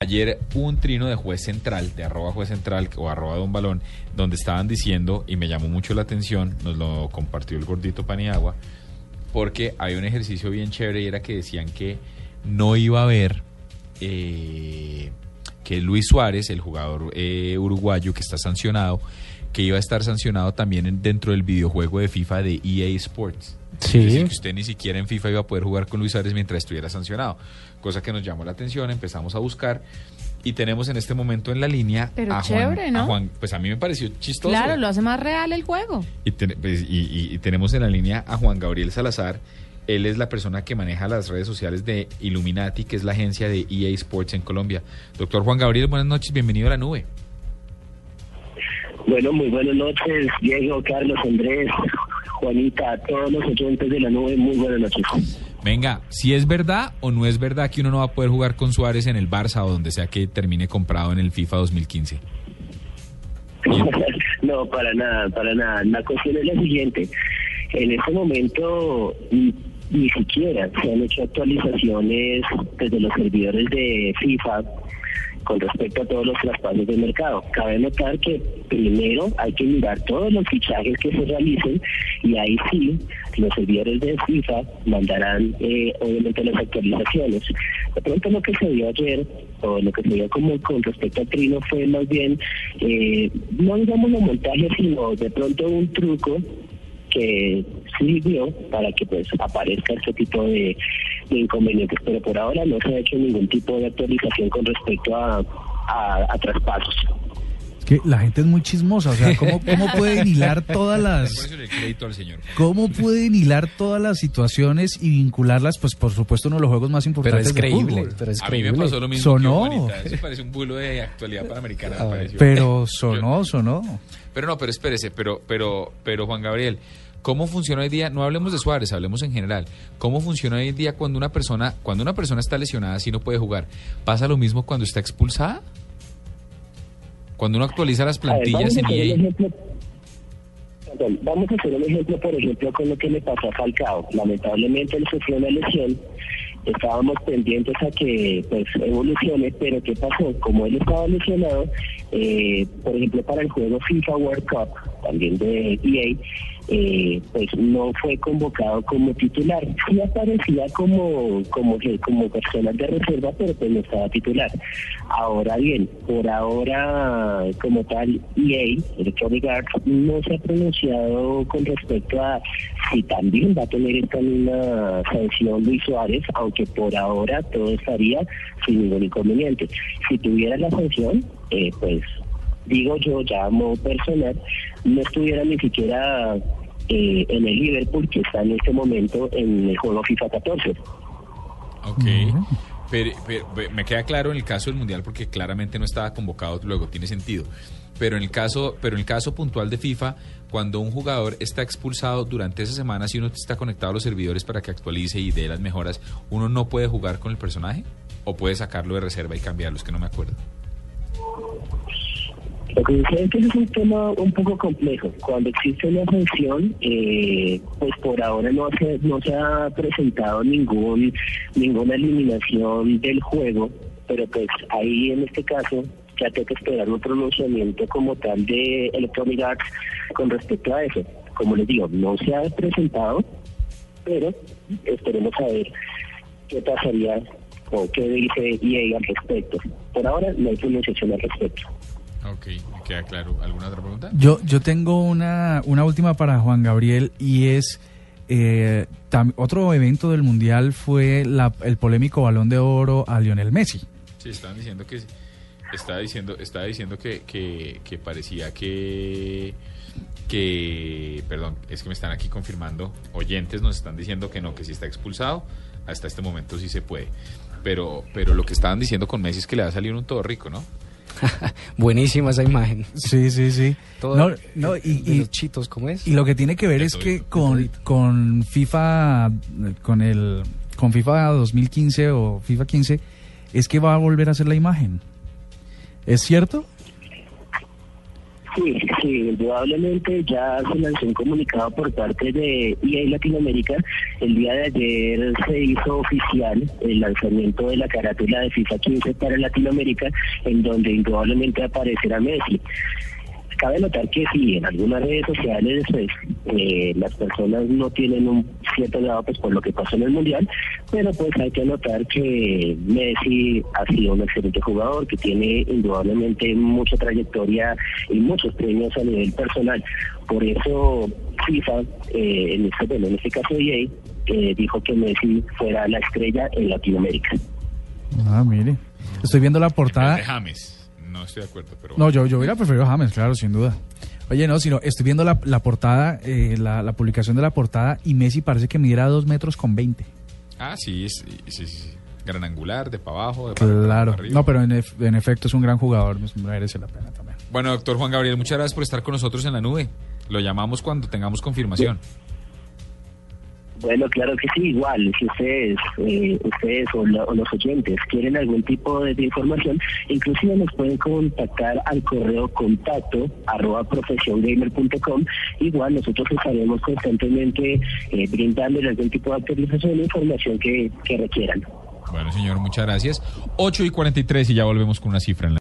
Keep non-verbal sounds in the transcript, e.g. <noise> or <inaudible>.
Ayer un trino de juez central, de arroba juez central o arroba don balón, donde estaban diciendo, y me llamó mucho la atención, nos lo compartió el gordito Paniagua, porque hay un ejercicio bien chévere y era que decían que no iba a haber eh, que Luis Suárez, el jugador eh, uruguayo que está sancionado, que iba a estar sancionado también en- dentro del videojuego de FIFA de EA Sports. Sí. Es decir, que usted ni siquiera en FIFA iba a poder jugar con Luis Suárez mientras estuviera sancionado. Cosa que nos llamó la atención, empezamos a buscar y tenemos en este momento en la línea Pero a, chévere, Juan, ¿no? a Juan. Pues a mí me pareció chistoso. Claro, lo hace más real el juego. Y, pues, y- y- y tenemos en la línea a Juan Gabriel Salazar. Él es la persona que maneja las redes sociales de Illuminati, que es la agencia de EA Sports en Colombia. Doctor Juan Gabriel, buenas noches, bienvenido a la nube. Bueno, muy buenas noches, Diego, Carlos, Andrés, Juanita, a todos los oyentes de la nube, muy buenas noches. Venga, si es verdad o no es verdad que uno no va a poder jugar con Suárez en el Barça o donde sea que termine comprado en el FIFA 2015. <laughs> no, para nada, para nada. La cuestión es la siguiente. En este momento ni, ni siquiera se han hecho actualizaciones desde los servidores de FIFA con respecto a todos los traspasos del mercado. Cabe notar que primero hay que mirar todos los fichajes que se realicen y ahí sí los servidores de FIFA mandarán eh, obviamente las actualizaciones. De pronto lo que se dio ayer o lo que se dio como con respecto a Trino fue más bien eh, no digamos un montaje sino de pronto un truco que sirvió para que pues aparezca este tipo de, de inconvenientes, pero por ahora no se ha hecho ningún tipo de actualización con respecto a, a, a traspasos. Es que la gente es muy chismosa, o sea, ¿cómo, <laughs> cómo pueden hilar todas las... al señor. ¿Cómo pueden hilar todas las situaciones y vincularlas? Pues por supuesto uno de los juegos más Pero importantes es del creíble, fútbol. pero es A mí me creíble. pasó lo mismo Sonó. que Juanita. Eso parece un bulo de actualidad panamericana. ver. Pero <laughs> sonó, sonó. Pero no, pero espérese, pero, pero, pero Juan Gabriel, ¿cómo funciona hoy día? No hablemos de Suárez, hablemos en general. ¿Cómo funciona hoy día cuando una persona, cuando una persona está lesionada si no puede jugar? ¿Pasa lo mismo cuando está expulsada? Cuando uno actualiza las ver, plantillas vamos a en hacer un EA. ejemplo. Perdón, vamos a hacer un ejemplo, por ejemplo, con lo que le pasó a Falcao. Lamentablemente él sufrió una lesión. Estábamos pendientes a que pues evolucione, pero ¿qué pasó? Como él estaba lesionado, eh, por ejemplo, para el juego FIFA World Cup, también de EA, eh, pues no fue convocado como titular. Sí aparecía como como como persona de reserva, pero pues no estaba titular. Ahora bien, por ahora como tal EA, Electronic Arts, no se ha pronunciado con respecto a si también va a tener esta misma sanción Luis Suárez, aunque por ahora todo estaría sin ningún inconveniente. Si tuviera la sanción, eh, pues digo yo ya a modo personal, no estuviera ni siquiera eh, en el Liverpool que está en este momento en el juego FIFA 14. Ok. Pero, pero- pero me queda claro en el caso del Mundial porque claramente no estaba convocado, luego tiene sentido. Pero en el caso, pero en el caso puntual de FIFA, cuando un jugador está expulsado durante esa semana, si uno está conectado a los servidores para que actualice y dé las mejoras, ¿uno no puede jugar con el personaje? ¿O puede sacarlo de reserva y cambiarlo? Es que no me acuerdo. Lo que sucede es que es un tema un poco complejo. Cuando existe una sanción, eh, pues por ahora no se, no se ha presentado ningún ninguna eliminación del juego, pero pues ahí en este caso ya tengo que esperar un pronunciamiento como tal de Electronic Arts con respecto a eso. Como les digo, no se ha presentado, pero esperemos a ver qué pasaría o qué dice EA al respecto. Por ahora no hay pronunciación al respecto. Ok, me queda claro. ¿Alguna otra pregunta? Yo, yo tengo una, una última para Juan Gabriel y es eh, tam- otro evento del Mundial fue la- el polémico balón de oro a Lionel Messi. Sí, estaban diciendo que estaba diciendo, estaba diciendo que, que, que parecía que que perdón, es que me están aquí confirmando, oyentes nos están diciendo que no, que si está expulsado, hasta este momento sí se puede. pero, pero lo que estaban diciendo con Messi es que le va a salir un todo rico, ¿no? <laughs> Buenísima esa imagen. Sí, sí, sí. Todo No, no, de- y, los chitos, ¿cómo es? y lo que tiene que ver es que con, con FIFA, con el con FIFA 2015 o FIFA 15, es que va a volver a hacer la imagen. ¿Es cierto? Sí, sí, indudablemente ya se lanzó un comunicado por parte de EA Latinoamérica. El día de ayer se hizo oficial el lanzamiento de la carátula de FIFA 15 para Latinoamérica, en donde indudablemente aparecerá Messi. Cabe notar que sí, en algunas redes sociales pues, eh, las personas no tienen un cierto grado pues por lo que pasó en el Mundial, pero pues hay que notar que Messi ha sido un excelente jugador, que tiene indudablemente mucha trayectoria y muchos premios a nivel personal. Por eso FIFA, eh, en, este, bueno, en este caso EA, eh, dijo que Messi fuera la estrella en Latinoamérica. Ah, mire. Estoy viendo la portada. de James. No estoy de acuerdo, pero... No, yo, yo hubiera preferido a James, claro, sin duda. Oye, no, sino estoy viendo la, la portada, eh, la, la publicación de la portada y Messi parece que midiera dos metros con 20. Ah, sí, sí, sí, sí. Gran angular, de para abajo, de para Claro. para arriba. No, pero en, ef- en efecto es un gran jugador, pues, merece la pena también. Bueno, doctor Juan Gabriel, muchas gracias por estar con nosotros en la nube. Lo llamamos cuando tengamos confirmación. Bueno, claro que sí, igual, si ustedes, eh, ustedes o, los oyentes quieren algún tipo de, de información, inclusive nos pueden contactar al correo contacto arroba profesiongamer.com. Igual nosotros estaremos constantemente eh, brindándoles algún tipo de actualización e información que, que requieran. Bueno, señor, muchas gracias. 8 y 43 y ya volvemos con una cifra en la